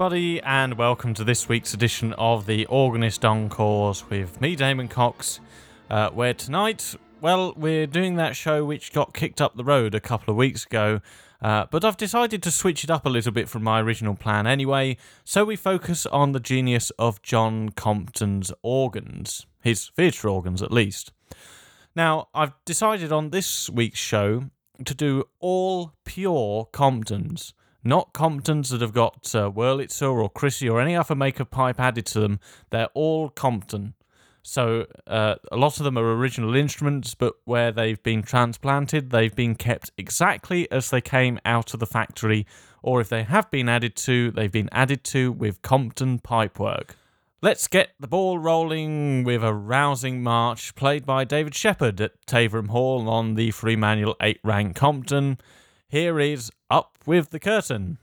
everybody, and welcome to this week's edition of the Organist Encores with me, Damon Cox. Uh, where tonight, well, we're doing that show which got kicked up the road a couple of weeks ago, uh, but I've decided to switch it up a little bit from my original plan anyway, so we focus on the genius of John Compton's organs, his theatre organs at least. Now, I've decided on this week's show to do all pure Comptons not Comptons that have got uh, Wurlitzer or Christie or any other make of pipe added to them. They're all Compton. So uh, a lot of them are original instruments, but where they've been transplanted, they've been kept exactly as they came out of the factory, or if they have been added to, they've been added to with Compton pipework. Let's get the ball rolling with a rousing march played by David Shepherd at Taverham Hall on the free manual 8 rank Compton. Here is Up with the Curtain.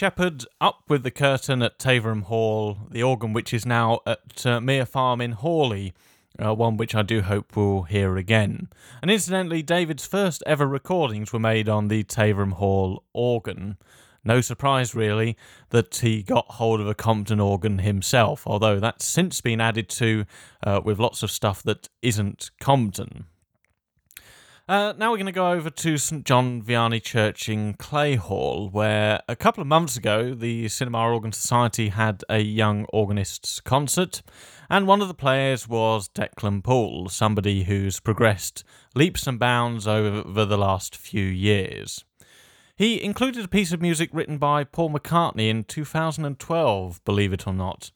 Shepherd up with the curtain at Taverham Hall, the organ which is now at uh, Mere Farm in Hawley, uh, one which I do hope we'll hear again. And incidentally, David's first ever recordings were made on the Taverham Hall organ. No surprise, really, that he got hold of a Compton organ himself, although that's since been added to uh, with lots of stuff that isn't Compton. Uh, now we're going to go over to St John Vianney Church in Clayhall, where a couple of months ago the Cinema Organ Society had a young organists concert, and one of the players was Declan Poole, somebody who's progressed leaps and bounds over the last few years. He included a piece of music written by Paul McCartney in 2012, believe it or not.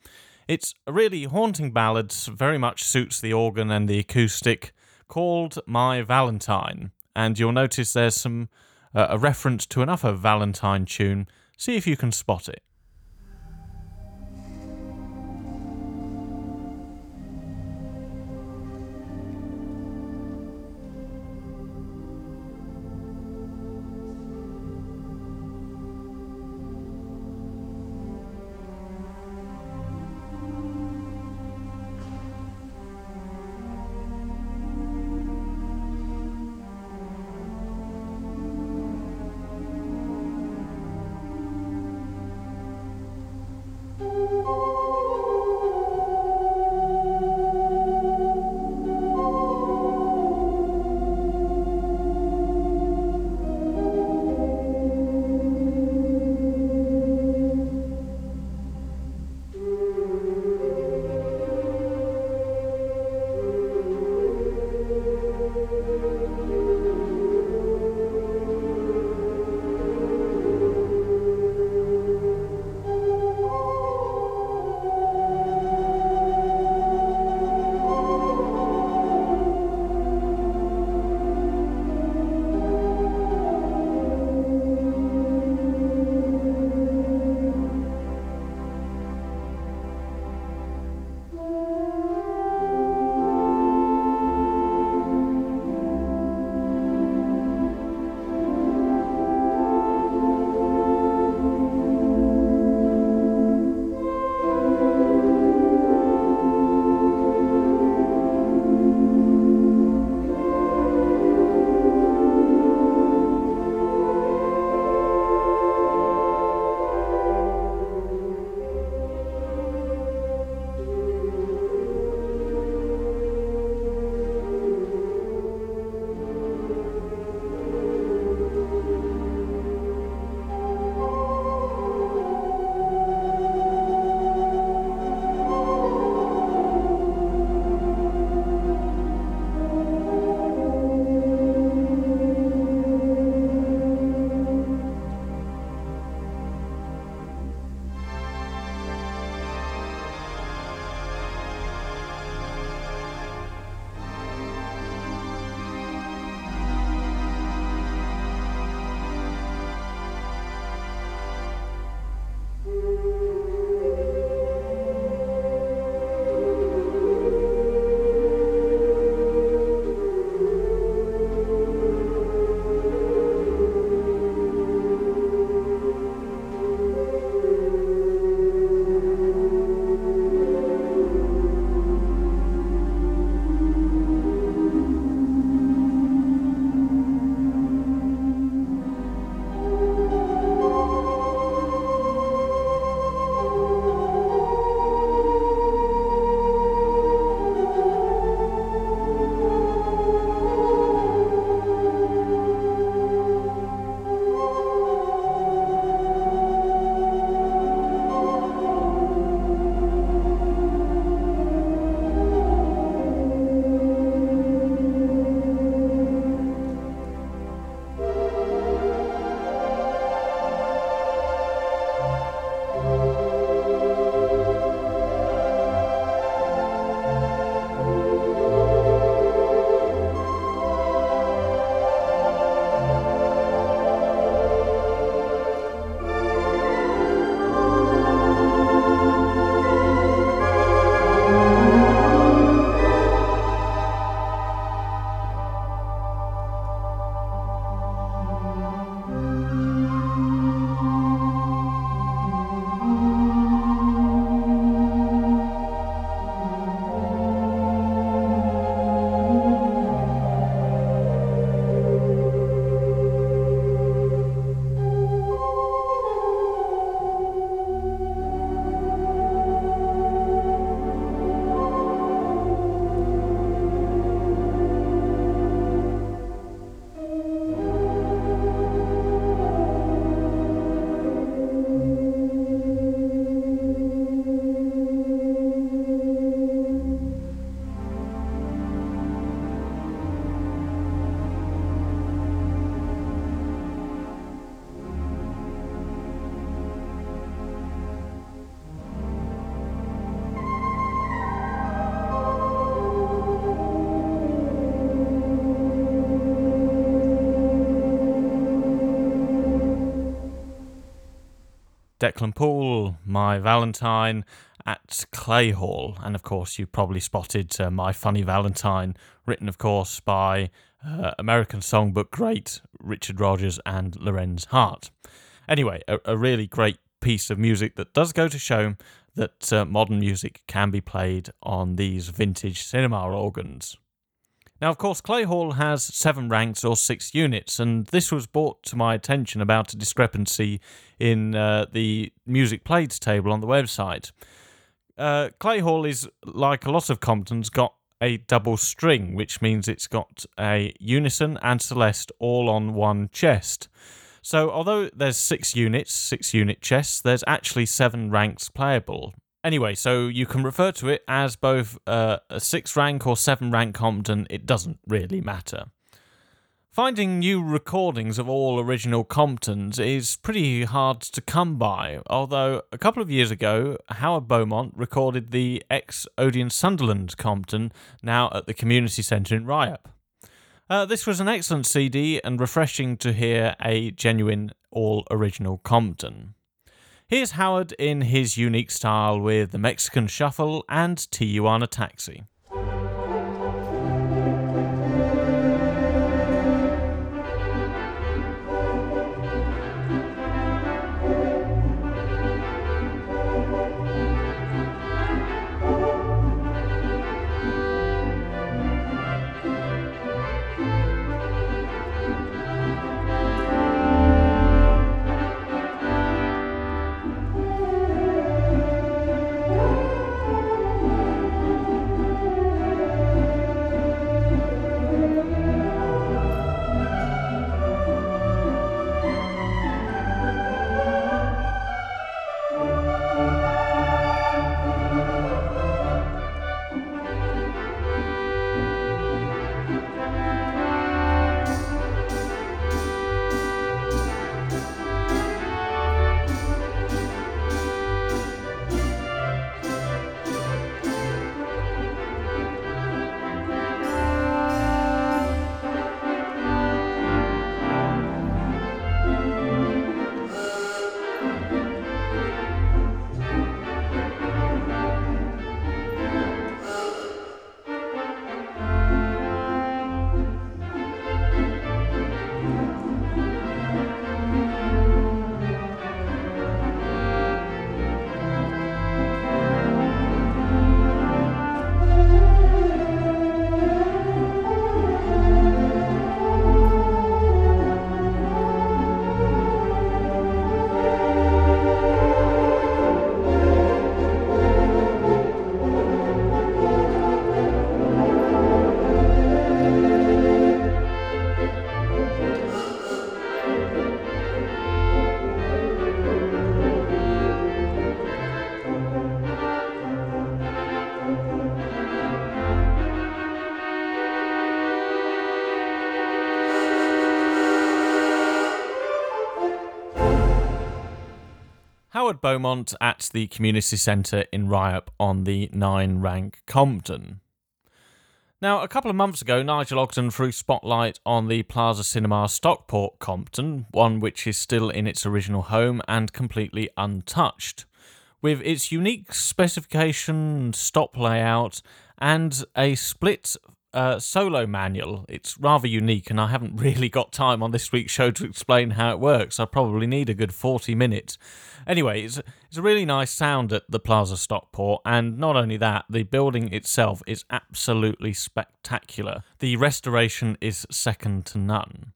It's a really haunting ballad, very much suits the organ and the acoustic called My Valentine, and you'll notice there's some uh, a reference to another Valentine tune. See if you can spot it. Declan Poole, My Valentine at Clay Hall. And of course, you've probably spotted uh, My Funny Valentine, written, of course, by uh, American songbook great Richard Rodgers and Lorenz Hart. Anyway, a, a, really great piece of music that does go to show that uh, modern music can be played on these vintage cinema organs. Now, of course, Clay Hall has seven ranks or six units, and this was brought to my attention about a discrepancy in uh, the music played table on the website. Uh, Clay Hall is, like a lot of Comptons, got a double string, which means it's got a unison and celeste all on one chest. So, although there's six units, six unit chests, there's actually seven ranks playable. Anyway, so you can refer to it as both uh, a six rank or seven rank Compton, it doesn't really matter. Finding new recordings of all original Comptons is pretty hard to come by, although a couple of years ago, Howard Beaumont recorded the ex Odeon Sunderland Compton, now at the Community Centre in Ryhope. Uh, this was an excellent CD and refreshing to hear a genuine all original Compton. Here's Howard in his unique style with the Mexican Shuffle and Tijuana Taxi. Howard Beaumont at the Community Centre in Ryhope on the nine rank Compton. Now, a couple of months ago, Nigel Ogden threw spotlight on the Plaza Cinema Stockport Compton, one which is still in its original home and completely untouched. With its unique specification, stop layout, and a split uh, solo manual. It's rather unique, and I haven't really got time on this week's show to explain how it works. I probably need a good 40 minutes. Anyway, it's, it's a really nice sound at the Plaza Stockport, and not only that, the building itself is absolutely spectacular. The restoration is second to none.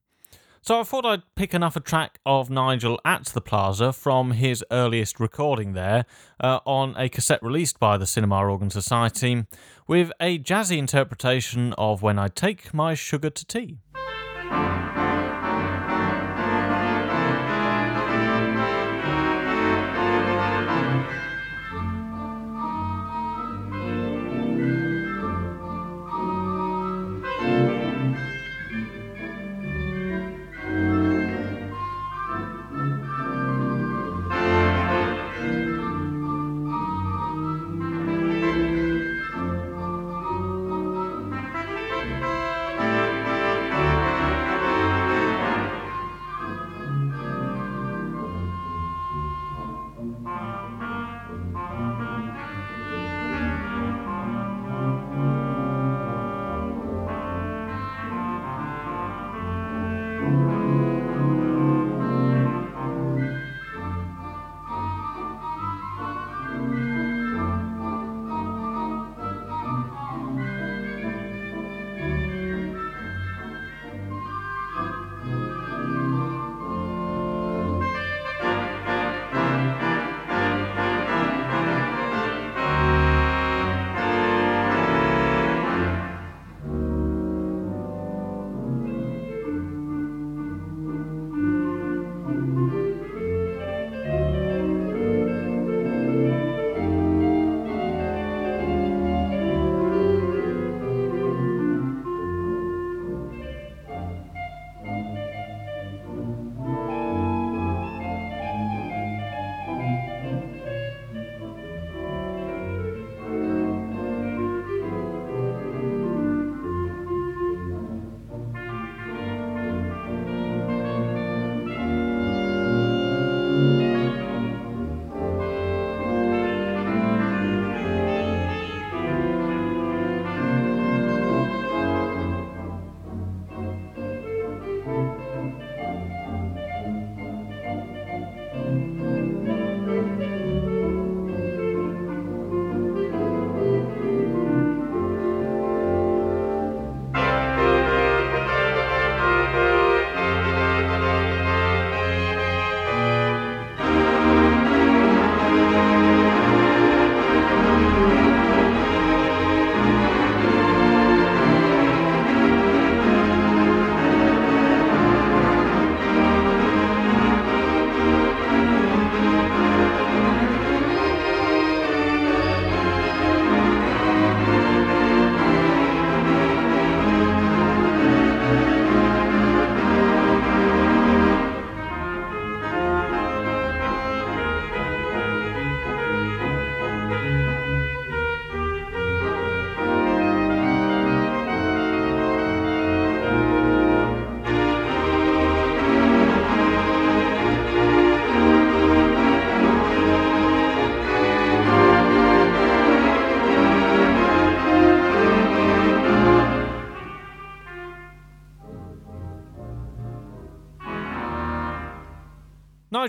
So I thought I'd pick another track of Nigel at the Plaza from his earliest recording there uh, on a cassette released by the Cinema Organ Society with a jazzy interpretation of When I Take My Sugar to Tea.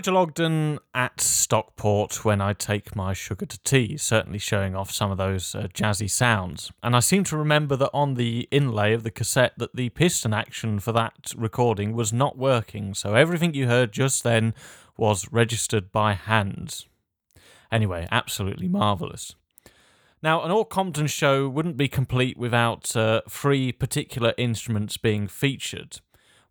Nigel Ogden at Stockport when I take my sugar to tea, certainly showing off some of those uh, jazzy sounds. And I seem to remember that on the inlay of the cassette that the piston action for that recording was not working, so everything you heard just then was registered by hand. Anyway, absolutely marvellous. Now, an All Compton show wouldn't be complete without uh, three particular instruments being featured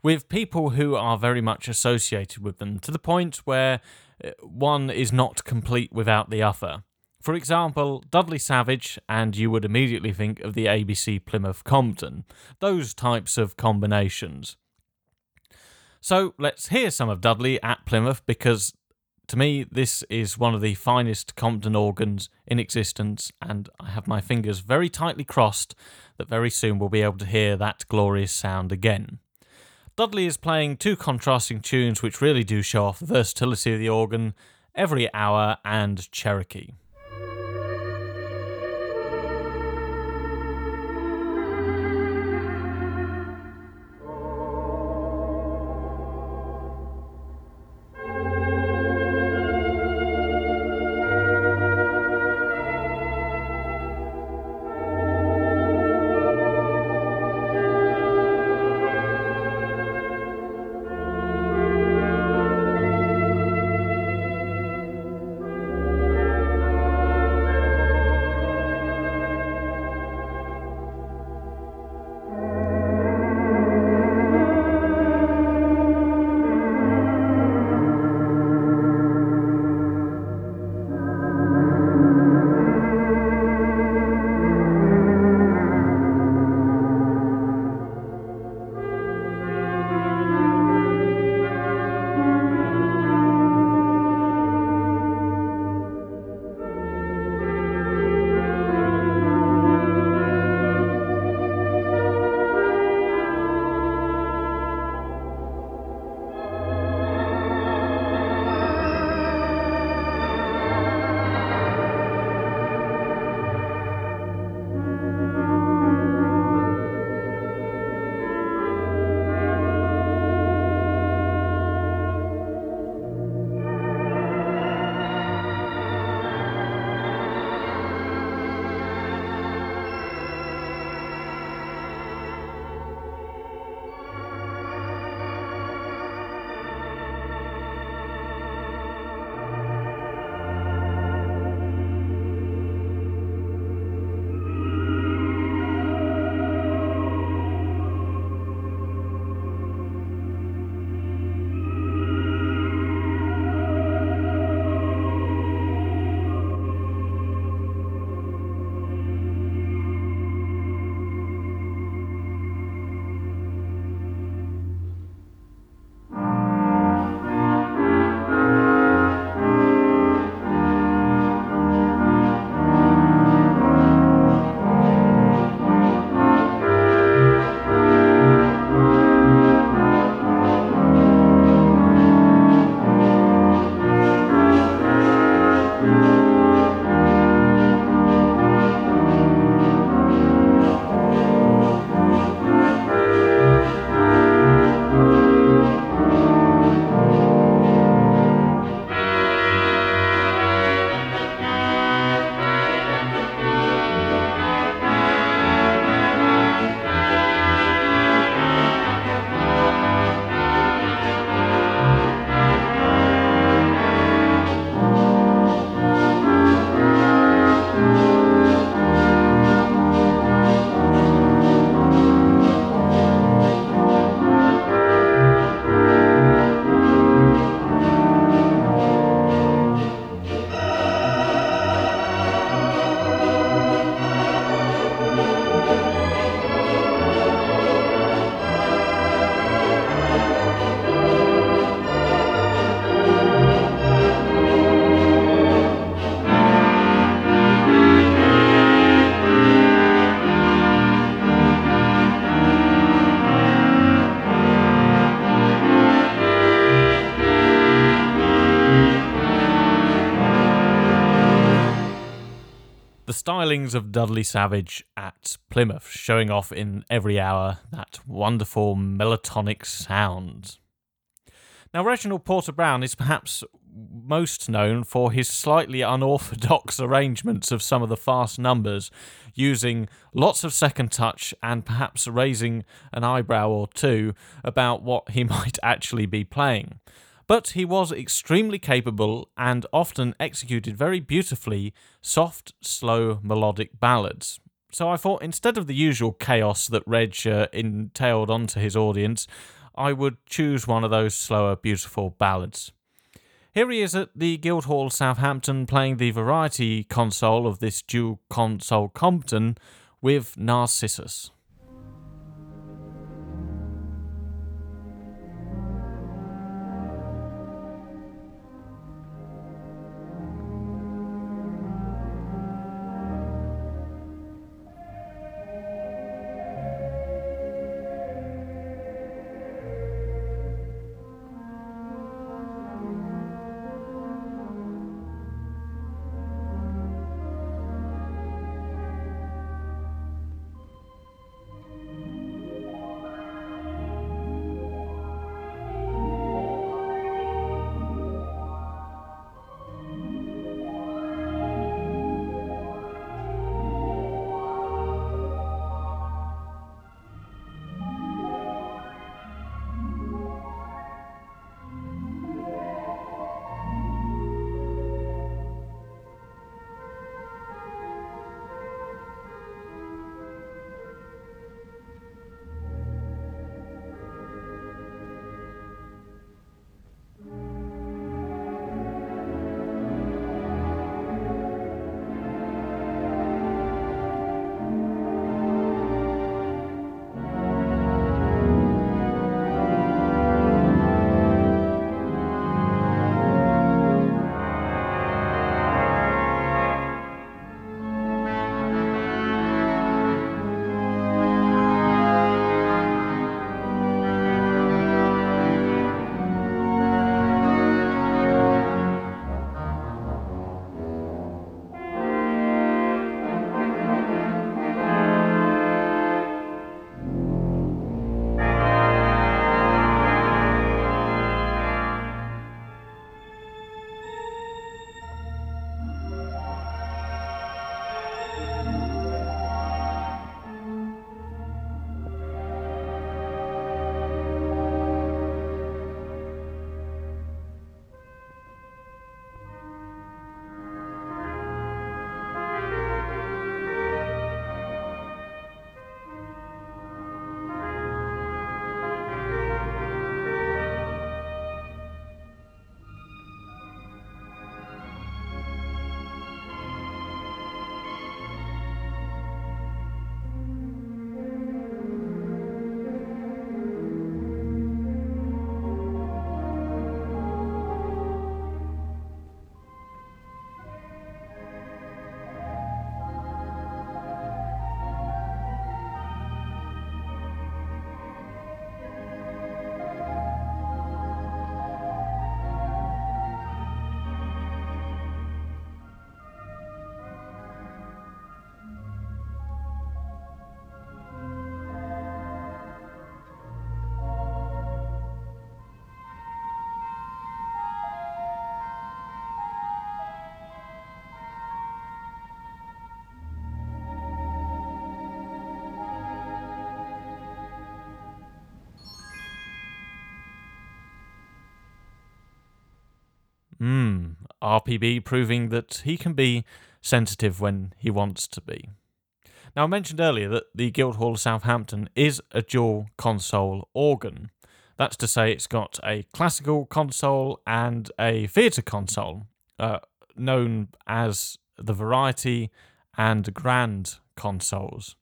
with people who are very much associated with them to the point where uh, one is not complete without the other. For example, Dudley Savage, and you would immediately think of the ABC Plymouth Compton, those types of combinations. So let's hear some of Dudley at Plymouth because to me this is one of the finest Compton organs in existence, and I have my fingers very tightly crossed that very soon we'll be able to hear that glorious sound again. Dudley is playing two contrasting tunes which really do show off the versatility of the organ Every Hour and Cherokee. Of Dudley Savage at Plymouth, showing off in every hour that wonderful melotonic sound. Now, Reginald Porter Brown is perhaps most known for his slightly unorthodox arrangements of some of the fast numbers, using lots of second touch and perhaps raising an eyebrow or two about what he might actually be playing. But he was extremely capable and often executed very beautifully soft, slow, melodic ballads. So I thought instead of the usual chaos that Reg uh, entailed onto his audience, I would choose one of those slower, beautiful ballads. Here he is at the Guildhall Southampton playing the variety console of this dual console Compton with Narcissus. RPB proving that he can be sensitive when he wants to be. Now, I mentioned earlier that the Guildhall Southampton is a dual console organ. That's to say, it's got a classical console and a theatre console, uh, known as the Variety and Grand consoles.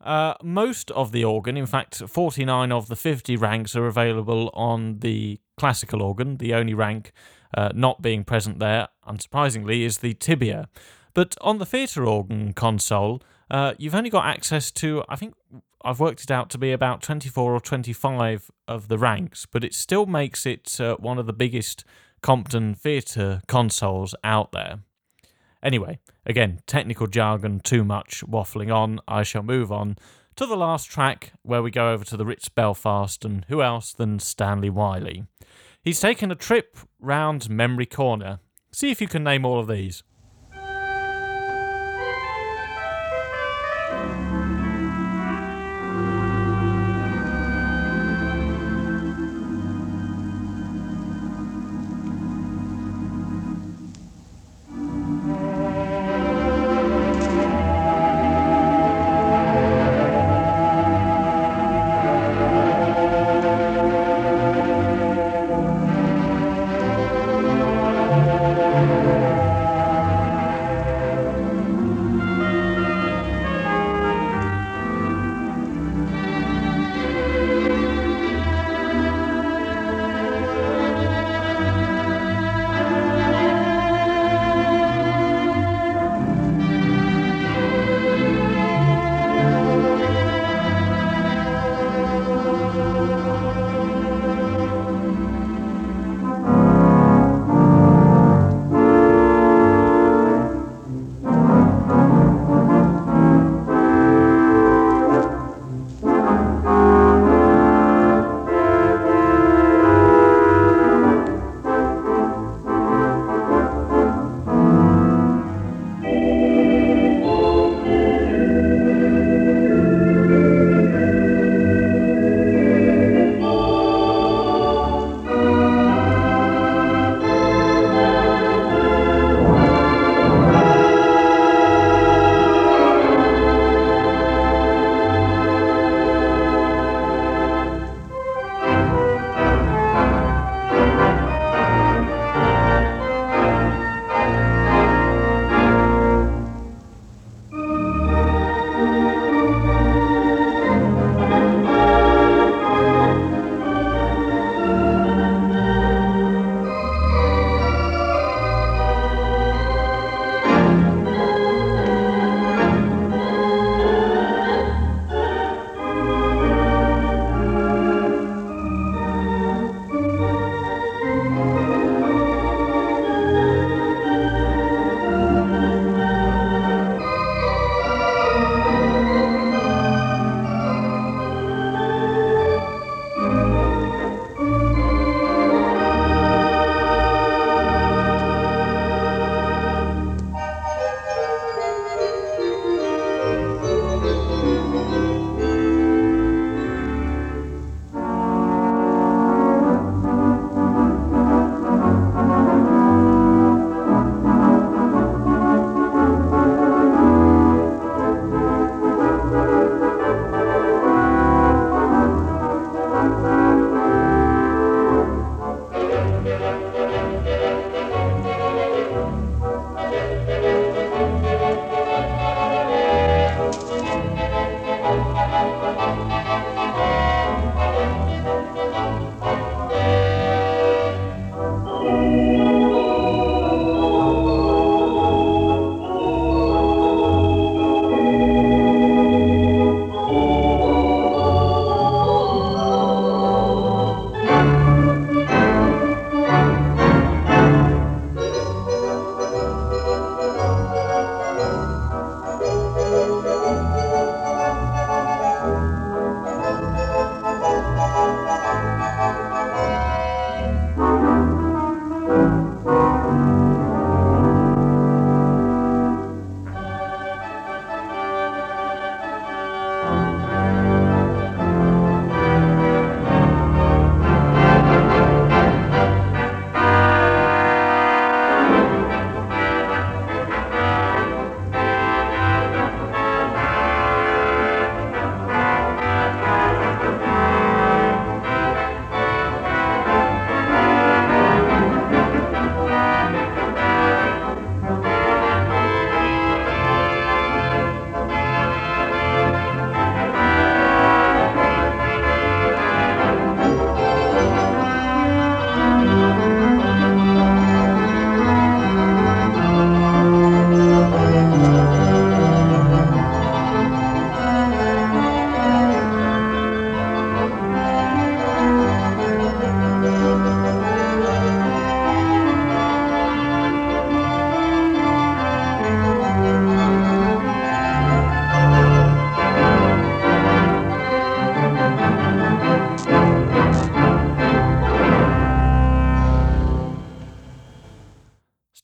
Uh, most of the organ, in fact, 49 of the 50 ranks are available on the classical organ, the only rank uh, not being present there, unsurprisingly, is the tibia. But on the theatre organ console, uh, you've only got access to, I think I've worked it out to be about 24 or 25 of the ranks, but it still makes it uh, one of the biggest Compton theatre consoles out there. Anyway, again, technical jargon, too much waffling on. I shall move on to the last track where we go over to the Ritz Belfast and who else than Stanley Wylie. He's taken a trip round Memory Corner. See if you can name all of these.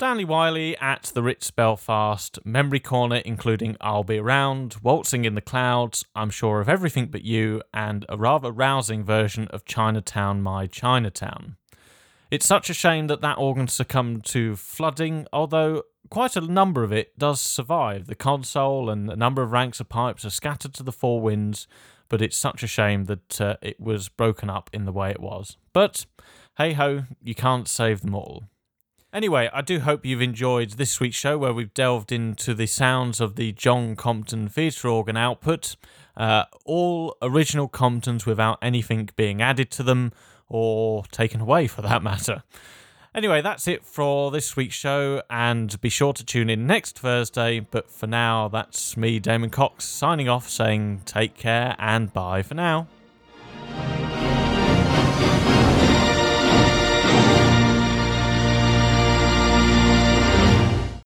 Stanley Wylie at the Ritz Belfast, Memory Corner, including I'll Be Around, Waltzing in the Clouds, I'm Sure of Everything But You, and a rather rousing version of Chinatown, My Chinatown. It's such a shame that that organ succumbed to flooding, although quite a number of it does survive. The console and a number of ranks of pipes are scattered to the four winds, but it's such a shame that uh, it was broken up in the way it was. But hey ho, you can't save them all. Anyway, I do hope you've enjoyed this week's show where we've delved into the sounds of the John Compton theatre organ output. Uh, all original Comptons without anything being added to them or taken away for that matter. Anyway, that's it for this week's show, and be sure to tune in next Thursday. But for now, that's me, Damon Cox, signing off saying take care and bye for now.